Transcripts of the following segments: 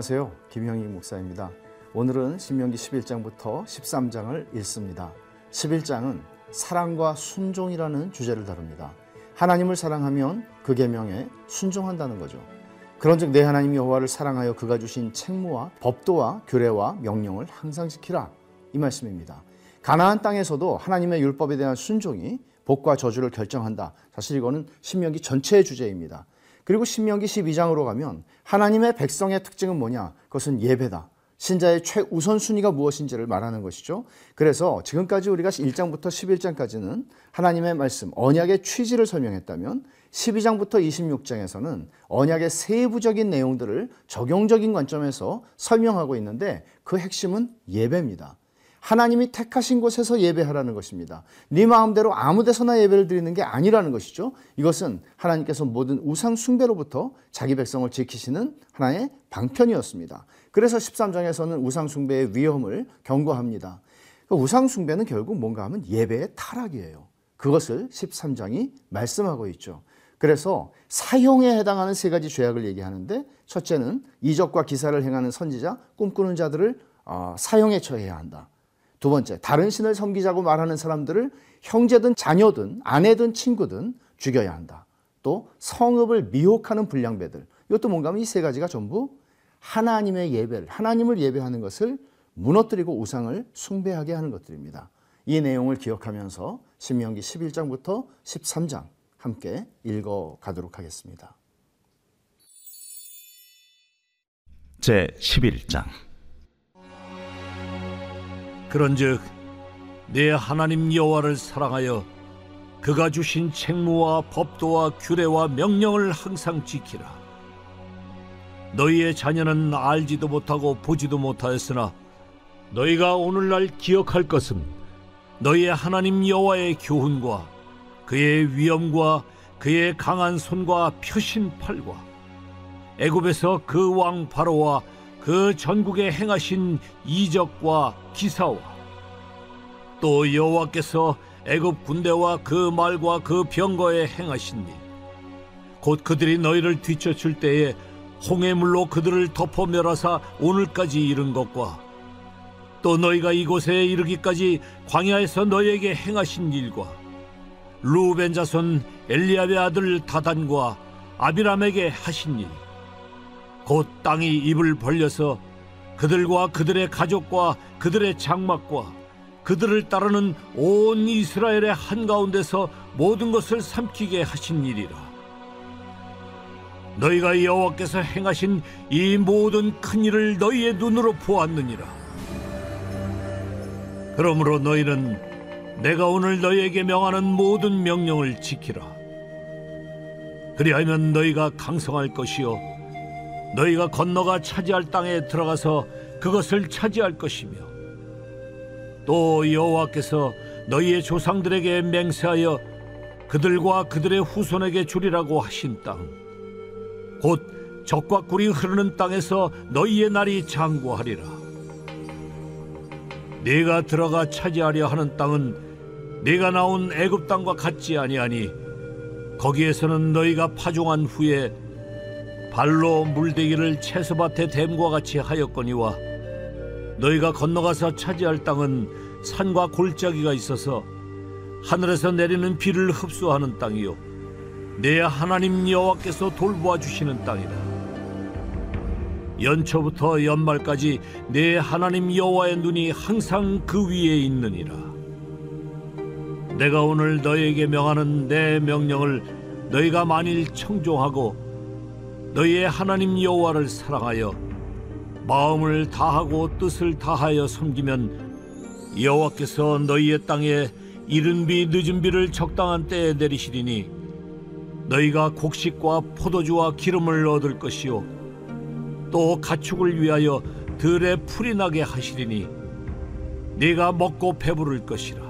안녕하세요. 김형희 목사입니다. 오늘은 신명기 11장부터 13장을 읽습니다. 11장은 사랑과 순종이라는 주제를 다룹니다. 하나님을 사랑하면 그 계명에 순종한다는 거죠. 그런즉 내 하나님 여호와를 사랑하여 그가 주신 책무와 법도와 규례와 명령을 항상 지키라 이 말씀입니다. 가나안 땅에서도 하나님의 율법에 대한 순종이 복과 저주를 결정한다. 사실 이거는 신명기 전체의 주제입니다. 그리고 신명기 12장으로 가면 하나님의 백성의 특징은 뭐냐? 그것은 예배다. 신자의 최우선순위가 무엇인지를 말하는 것이죠. 그래서 지금까지 우리가 1장부터 11장까지는 하나님의 말씀, 언약의 취지를 설명했다면 12장부터 26장에서는 언약의 세부적인 내용들을 적용적인 관점에서 설명하고 있는데 그 핵심은 예배입니다. 하나님이 택하신 곳에서 예배하라는 것입니다. 네 마음대로 아무 데서나 예배를 드리는 게 아니라는 것이죠. 이것은 하나님께서 모든 우상 숭배로부터 자기 백성을 지키시는 하나의 방편이었습니다. 그래서 13장에서는 우상 숭배의 위험을 경고합니다. 그 우상 숭배는 결국 뭔가 하면 예배의 타락이에요. 그것을 13장이 말씀하고 있죠. 그래서 사형에 해당하는 세 가지 죄악을 얘기하는데 첫째는 이적과 기사를 행하는 선지자, 꿈꾸는 자들을 어, 사형에 처해야 한다. 두 번째, 다른 신을 섬기자고 말하는 사람들을 형제든 자녀든 아내든 친구든 죽여야 한다. 또 성읍을 미혹하는 불량배들. 이것도 뭔가 하면 이 세 가지가 전부 하나님의 예배를, 하나님을 예배하는 것을 무너뜨리고 우상을 숭배하게 하는 것들입니다. 이 내용을 기억하면서 신명기 11장부터 13장 함께 읽어 가도록 하겠습니다. 제 11장 그런즉 내 하나님 여호와를 사랑하여 그가 주신 책무와 법도와 규례와 명령을 항상 지키라. 너희의 자녀는 알지도 못하고 보지도 못하였으나 너희가 오늘날 기억할 것은 너희의 하나님 여호와의 교훈과 그의 위엄과 그의 강한 손과 표신 팔과 애굽에서 그 왕 바로와 그 전국에 행하신 이적과 기사와 또 여호와께서 애굽 군대와 그 말과 그 병거에 행하신 일 곧 그들이 너희를 뒤쫓을 때에 홍해물로 그들을 덮어 멸하사 오늘까지 이른 것과 또 너희가 이곳에 이르기까지 광야에서 너희에게 행하신 일과 루벤 자손 엘리압의 아들 다단과 아비람에게 하신 일 곧 땅이 입을 벌려서 그들과 그들의 가족과 그들의 장막과 그들을 따르는 온 이스라엘의 한가운데서 모든 것을 삼키게 하신 일이라. 너희가 여호와께서 행하신 이 모든 큰 일을 너희의 눈으로 보았느니라. 그러므로 너희는 내가 오늘 너희에게 명하는 모든 명령을 지키라. 그리하면 너희가 강성할 것이요 너희가 건너가 차지할 땅에 들어가서 그것을 차지할 것이며 또 여호와께서 너희의 조상들에게 맹세하여 그들과 그들의 후손에게 주리라고 하신 땅 곧 적과 꿀이 흐르는 땅에서 너희의 날이 장구하리라. 네가 들어가 차지하려 하는 땅은 네가 나온 애굽 땅과 같지 아니하니 거기에서는 너희가 파종한 후에 발로 물대기를 채소밭에 댐과 같이 하였거니와 너희가 건너가서 차지할 땅은 산과 골짜기가 있어서 하늘에서 내리는 비를 흡수하는 땅이요 내 하나님 여호와께서 돌보아 주시는 땅이다. 연초부터 연말까지 내 하나님 여호와의 눈이 항상 그 위에 있느니라. 내가 오늘 너희에게 명하는 내 명령을 너희가 만일 청종하고 너희의 하나님 여호와를 사랑하여 마음을 다하고 뜻을 다하여 섬기면 여호와께서 너희의 땅에 이른 비 늦은 비를 적당한 때에 내리시리니 너희가 곡식과 포도주와 기름을 얻을 것이요 또 가축을 위하여 들에 풀이 나게 하시리니 네가 먹고 배부를 것이라.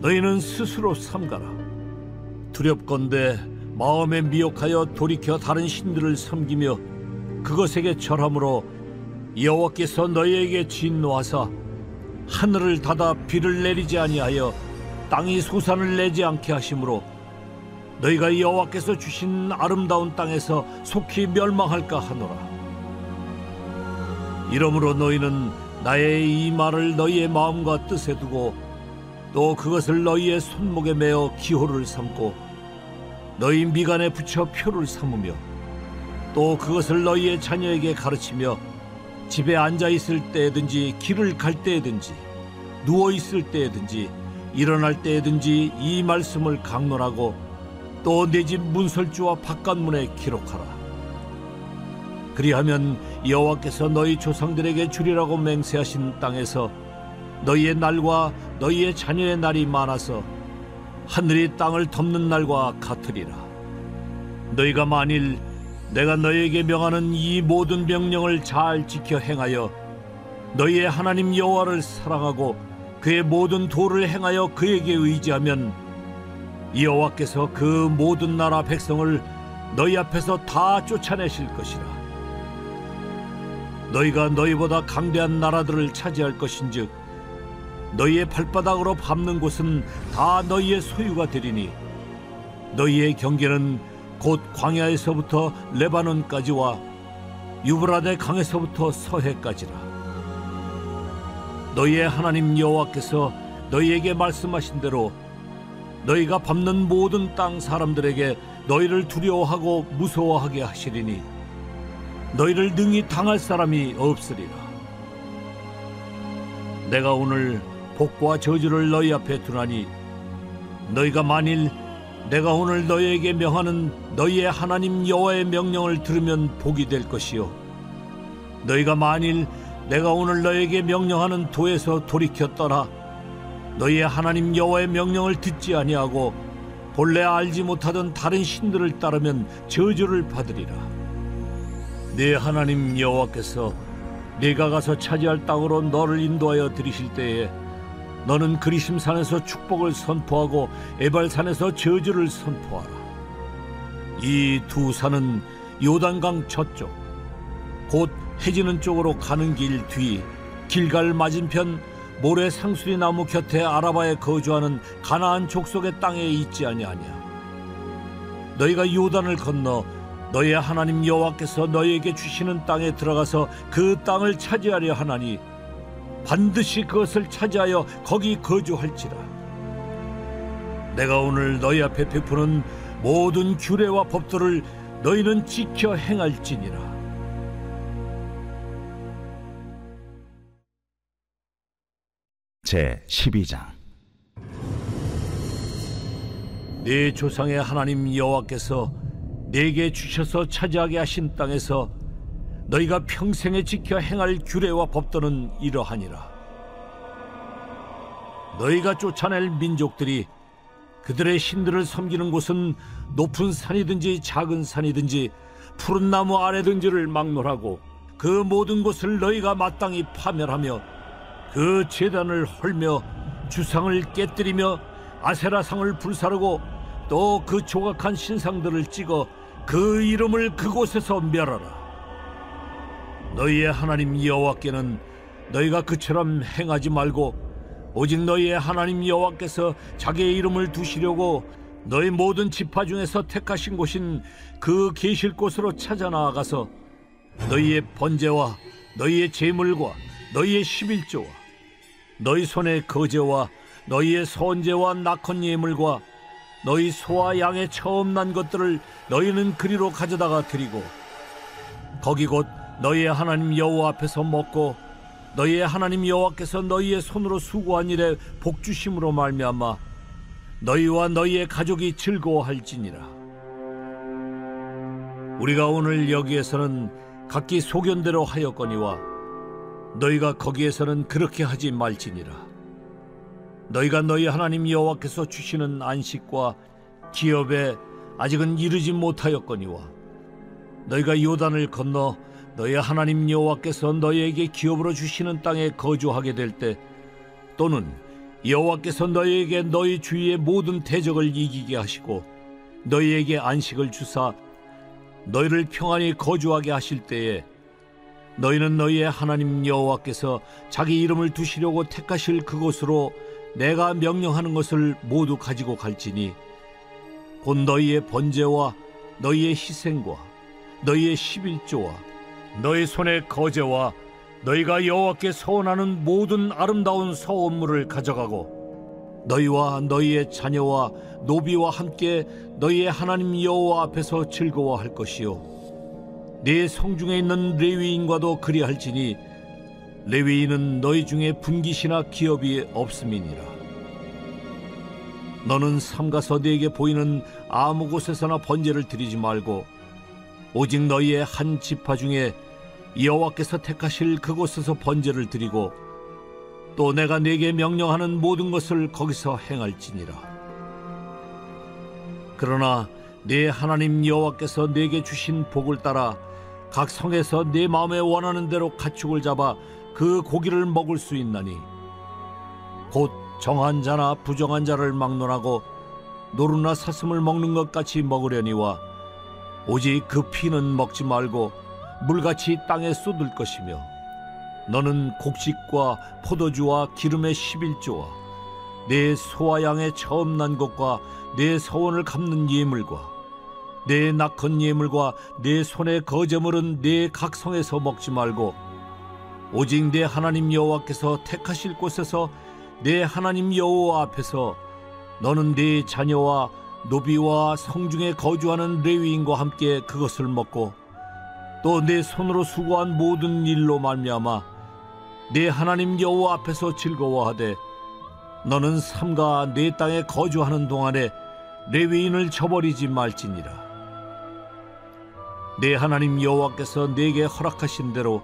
너희는 스스로 삼가라. 두렵건대 마음에 미혹하여 돌이켜 다른 신들을 섬기며 그것에게 절함으로 여호와께서 너희에게 진노하사 하늘을 닫아 비를 내리지 아니하여 땅이 소산을 내지 않게 하심으로 너희가 여호와께서 주신 아름다운 땅에서 속히 멸망할까 하노라. 이러므로 너희는 나의 이 말을 너희의 마음과 뜻에 두고 또 그것을 너희의 손목에 매어 기호를 삼고 너희 미간에 붙여 표를 삼으며 또 그것을 너희의 자녀에게 가르치며 집에 앉아 있을 때든지 길을 갈 때든지 누워 있을 때든지 일어날 때든지 이 말씀을 강론하고 또 내 집 문설주와 바깥문에 기록하라. 그리하면 여호와께서 너희 조상들에게 주리라고 맹세하신 땅에서 너희의 날과 너희의 자녀의 날이 많아서 하늘이 땅을 덮는 날과 같으리라. 너희가 만일 내가 너희에게 명하는 이 모든 명령을 잘 지켜 행하여 너희의 하나님 여호와를 사랑하고 그의 모든 도를 행하여 그에게 의지하면 여호와께서 그 모든 나라 백성을 너희 앞에서 다 쫓아내실 것이라. 너희가 너희보다 강대한 나라들을 차지할 것인즉 너희의 발바닥으로 밟는 곳은 다 너희의 소유가 되리니 너희의 경계는 곧 광야에서부터 레바논까지와 유브라데 강에서부터 서해까지라. 너희의 하나님 여호와께서 너희에게 말씀하신 대로 너희가 밟는 모든 땅 사람들에게 너희를 두려워하고 무서워하게 하시리니 너희를 능히 당할 사람이 없으리라. 내가 오늘 복과 저주를 너희 앞에 두나니 너희가 만일 내가 오늘 너희에게 명하는 너희의 하나님 여호와의 명령을 들으면 복이 될 것이요. 너희가 만일 내가 오늘 너희에게 명령하는 도에서 돌이켜 떠나 너희의 하나님 여호와의 명령을 듣지 아니하고 본래 알지 못하던 다른 신들을 따르면 저주를 받으리라. 네 하나님 여호와께서 네가 가서 차지할 땅으로 너를 인도하여 들이실 때에 너는 그리심산에서 축복을 선포하고 에발산에서 저주를 선포하라. 이 두 산은 요단강 저쪽, 곧 해지는 쪽으로 가는 길 뒤, 길갈 맞은편 모래 상수리 나무 곁에 아라바에 거주하는 가나안 족속의 땅에 있지 아니하냐. 너희가 요단을 건너 너희의 하나님 여호와께서 너희에게 주시는 땅에 들어가서 그 땅을 차지하려 하나니 반드시 그것을 차지하여 거기 거주할지라. 내가 오늘 너희 앞에 베푸는 모든 규례와 법도를 너희는 지켜 행할지니라. 제 12장 네 조상의 하나님 여호와께서 내게 주셔서 차지하게 하신 땅에서 너희가 평생에 지켜 행할 규례와 법도는 이러하니라. 너희가 쫓아낼 민족들이 그들의 신들을 섬기는 곳은 높은 산이든지 작은 산이든지 푸른 나무 아래든지를 막론하고 그 모든 곳을 너희가 마땅히 파멸하며 그 재단을 헐며 주상을 깨뜨리며 아세라상을 불사르고 또 그 조각한 신상들을 찍어 그 이름을 그곳에서 멸하라. 너희의 하나님 여호와께는 너희가 그처럼 행하지 말고 오직 너희의 하나님 여호와께서 자기의 이름을 두시려고 너희 모든 지파 중에서 택하신 곳인 그 계실 곳으로 찾아 나아가서 너희의 번제와 너희의 제물과 너희의 십일조와 너희 손의 거제와 너희의 선제와 낙헌 예물과 너희 소와 양의 처음 난 것들을 너희는 그리로 가져다가 드리고 거기 곧 너희의 하나님 여호와 앞에서 먹고 너희의 하나님 여호와께서 너희의 손으로 수고한 일에 복 주심으로 말미암아 너희와 너희의 가족이 즐거워할지니라. 우리가 오늘 여기에서는 각기 소견대로 하였거니와 너희가 거기에서는 그렇게 하지 말지니라. 너희가 너희 하나님 여호와께서 주시는 안식과 기업에 아직은 이르지 못하였거니와 너희가 요단을 건너 너희 하나님 여호와께서 너희에게 기업으로 주시는 땅에 거주하게 될 때 또는 여호와께서 너희에게 너희 주위의 모든 대적을 이기게 하시고 너희에게 안식을 주사 너희를 평안히 거주하게 하실 때에 너희는 너희의 하나님 여호와께서 자기 이름을 두시려고 택하실 그곳으로 내가 명령하는 것을 모두 가지고 갈지니 곧 너희의 번제와 너희의 희생과 너희의 십일조와 너희 손의 거제와 너희가 여호와께 서원하는 모든 아름다운 서원물을 가져가고 너희와 너희의 자녀와 노비와 함께 너희의 하나님 여호와 앞에서 즐거워할 것이요. 네 성중에 있는 레위인과도 그리할지니 레위인은 너희 중에 분깃이나 기업이 없음이니라. 너는 삼가서 네게 보이는 아무 곳에서나 번제를 드리지 말고 오직 너희의 한 지파 중에 여호와께서 택하실 그곳에서 번제를 드리고 또 내가 네게 명령하는 모든 것을 거기서 행할지니라. 그러나 네 하나님 여호와께서 네게 주신 복을 따라 각 성에서 네 마음에 원하는 대로 가축을 잡아 그 고기를 먹을 수 있나니 곧 정한 자나 부정한 자를 막론하고 노루나 사슴을 먹는 것 같이 먹으려니와 오직 그 피는 먹지 말고 물같이 땅에 쏟을 것이며 너는 곡식과 포도주와 기름의 11조와 내 소와 양의 처음 난 것과 내 서원을 갚는 예물과 내 낙헌 예물과 내 손의 거제물은 내 각성에서 먹지 말고 오직 내 하나님 여호와께서 택하실 곳에서 내 하나님 여호와 앞에서 너는 네 자녀와 노비와 성중에 거주하는 레위인과 함께 그것을 먹고 또 내 손으로 수고한 모든 일로 말미암아 내 하나님 여호와 앞에서 즐거워하되 너는 삼가 내 땅에 거주하는 동안에 레위인을 저버리지 말지니라. 내 하나님 여호와께서 내게 허락하신 대로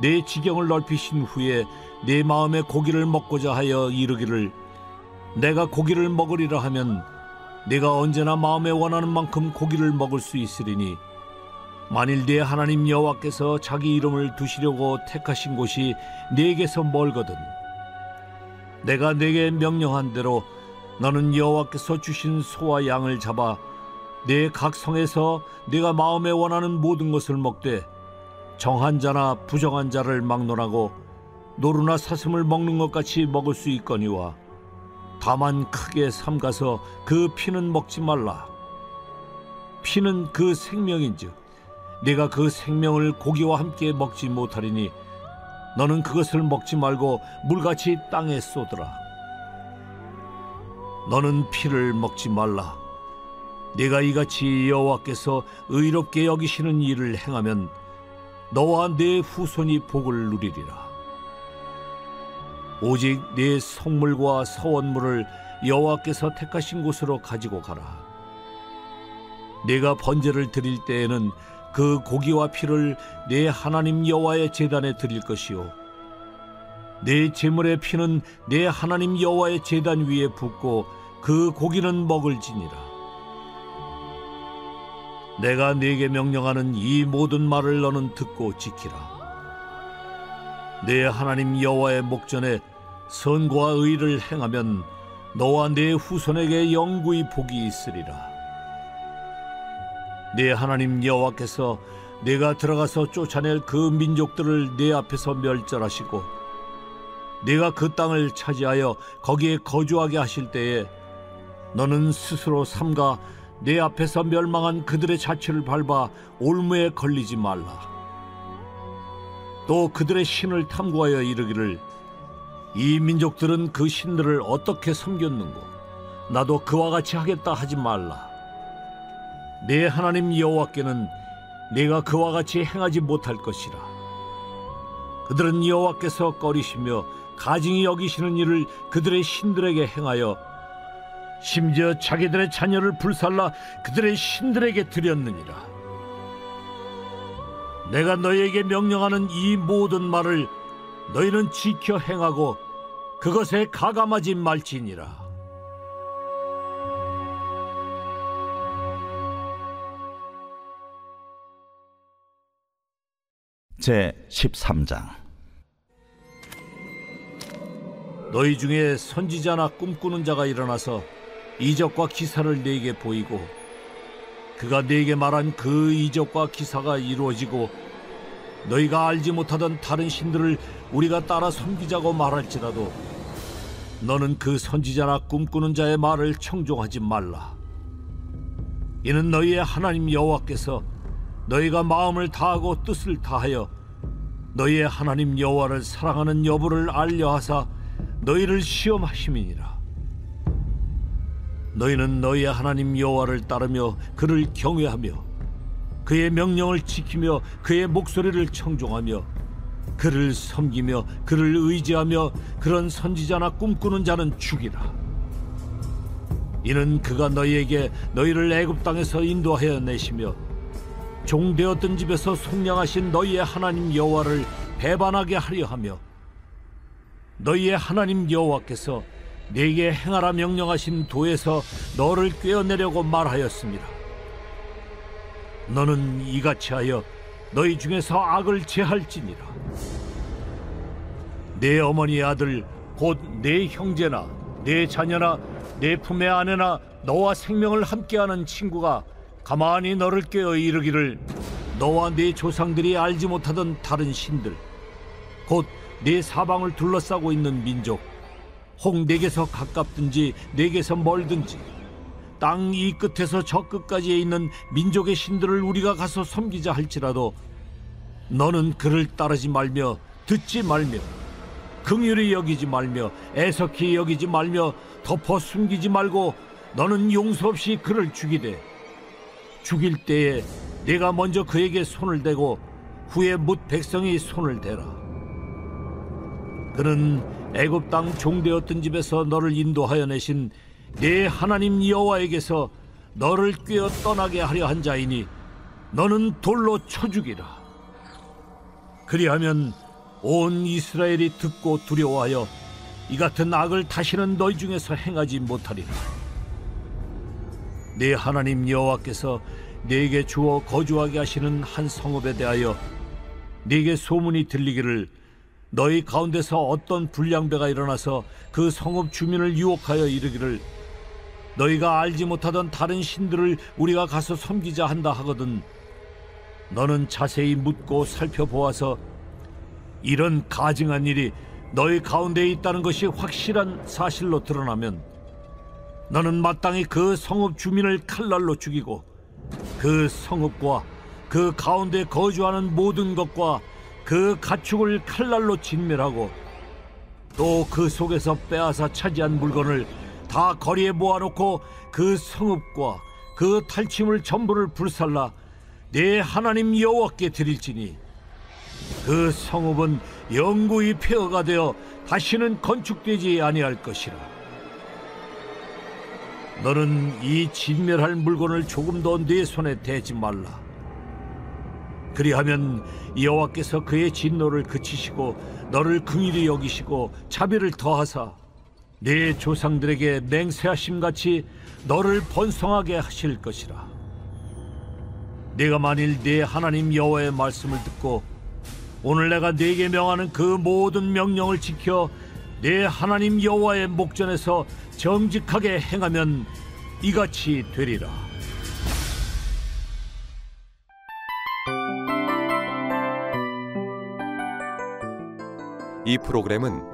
내 지경을 넓히신 후에 내 마음에 고기를 먹고자 하여 이르기를 내가 고기를 먹으리라 하면 내가 언제나 마음에 원하는 만큼 고기를 먹을 수 있으리니 만일 내 하나님 여호와께서 자기 이름을 두시려고 택하신 곳이 내게서 멀거든 내가 내게 명령한 대로 너는 여호와께서 주신 소와 양을 잡아 내 각성에서 내가 마음에 원하는 모든 것을 먹되 정한 자나 부정한 자를 막론하고 노루나 사슴을 먹는 것 같이 먹을 수 있거니와 다만 크게 삼가서 그 피는 먹지 말라. 피는 그 생명인즉 내가 그 생명을 고기와 함께 먹지 못하리니 너는 그것을 먹지 말고 물같이 땅에 쏟으라. 너는 피를 먹지 말라. 내가 이같이 여호와께서 의롭게 여기시는 일을 행하면 너와 내 후손이 복을 누리리라. 오직 내 성물과 서원물을 여호와께서 택하신 곳으로 가지고 가라. 내가 번제를 드릴 때에는 그 고기와 피를 내 하나님 여호와의 제단에 드릴 것이요 내 제물의 피는 내 하나님 여호와의 제단 위에 붓고 그 고기는 먹을지니라. 내가 네게 명령하는 이 모든 말을 너는 듣고 지키라. 내 하나님 여호와의 목전에 선과 의를 행하면 너와 내 후손에게 영구히 복이 있으리라. 내 하나님 여호와께서 내가 들어가서 쫓아낼 그 민족들을 내 앞에서 멸절하시고 내가 그 땅을 차지하여 거기에 거주하게 하실 때에 너는 스스로 삼가 내 앞에서 멸망한 그들의 자취를 밟아 올무에 걸리지 말라. 또 그들의 신을 탐구하여 이르기를 이 민족들은 그 신들을 어떻게 섬겼는고 나도 그와 같이 하겠다 하지 말라. 내 하나님 여호와께는 내가 그와 같이 행하지 못할 것이라. 그들은 여호와께서 꺼리시며 가증히 여기시는 일을 그들의 신들에게 행하여 심지어 자기들의 자녀를 불살라 그들의 신들에게 드렸느니라. 내가 너희에게 명령하는 이 모든 말을 너희는 지켜 행하고 그것에 가감하지 말지니라. 제 13장 너희 중에 선지자나 꿈꾸는 자가 일어나서 이적과 기사를 네게 보이고 그가 네게 말한 그 이적과 기사가 이루어지고 너희가 알지 못하던 다른 신들을 우리가 따라 섬기자고 말할지라도 너는 그 선지자나 꿈꾸는 자의 말을 청종하지 말라. 이는 너희의 하나님 여호와께서 너희가 마음을 다하고 뜻을 다하여 너희의 하나님 여호와를 사랑하는 여부를 알려하사 너희를 시험하심이니라. 너희는 너희의 하나님 여호와를 따르며 그를 경외하며 그의 명령을 지키며 그의 목소리를 청종하며 그를 섬기며 그를 의지하며 그런 선지자나 꿈꾸는 자는 죽이라. 이는 그가 너희에게 너희를 애굽 땅에서 인도하여 내시며 종되었던 집에서 속량하신 너희의 하나님 여호와를 배반하게 하려 하며 너희의 하나님 여호와께서 네게 행하라 명령하신 도에서 너를 꿰어내려고 말하였습니다. 너는 이같이 하여 너희 중에서 악을 제할지니라. 내 어머니 아들 곧 내 형제나 내 자녀나 내 품의 아내나 너와 생명을 함께하는 친구가 가만히 너를 깨어 이르기를 너와 네 조상들이 알지 못하던 다른 신들 곧 네 사방을 둘러싸고 있는 민족 혹 내게서 가깝든지 내게서 멀든지 땅 이 끝에서 저 끝까지에 있는 민족의 신들을 우리가 가서 섬기자 할지라도 너는 그를 따르지 말며 듣지 말며 긍휼히 여기지 말며 애석히 여기지 말며 덮어 숨기지 말고 너는 용서 없이 그를 죽이되 죽일 때에 내가 먼저 그에게 손을 대고 후에 뭇 백성이 손을 대라. 그는 애굽 땅 종되었던 집에서 너를 인도하여 내신 내 하나님 여호와에게서 너를 꿰어 떠나게 하려 한 자이니 너는 돌로 쳐 죽이라 그리하면 온 이스라엘이 듣고 두려워하여 이 같은 악을 다시는 너희 중에서 행하지 못하리라. 내 하나님 여호와께서 네게 주어 거주하게 하시는 한 성읍에 대하여 네게 소문이 들리기를 너희 가운데서 어떤 불량배가 일어나서 그 성읍 주민을 유혹하여 이르기를 너희가 알지 못하던 다른 신들을 우리가 가서 섬기자 한다 하거든. 너는 자세히 묻고 살펴보아서 이런 가증한 일이 너희 가운데에 있다는 것이 확실한 사실로 드러나면 너는 마땅히 그 성읍 주민을 칼날로 죽이고 그 성읍과 그 가운데 거주하는 모든 것과 그 가축을 칼날로 진멸하고 또 그 속에서 빼앗아 차지한 물건을 다 거리에 모아놓고 그 성읍과 그 탈취물 전부를 불살라 내 하나님 여호와께 드릴지니 그 성읍은 영구히 폐허가 되어 다시는 건축되지 아니할 것이라. 너는 이 진멸할 물건을 조금 더네 손에 대지 말라. 그리하면 여호와께서 그의 진노를 그치시고 너를 긍휼히 여기시고 자비를 더하사 네 조상들에게 맹세하심 같이 너를 번성하게 하실 것이라. 내가 만일 네 하나님 여호와의 말씀을 듣고 오늘 내가 네게 명하는 그 모든 명령을 지켜 내 하나님 여호와의 목전에서 정직하게 행하면 이같이 되리라. 이 프로그램은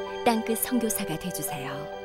땅끝 선교사가 되주세요.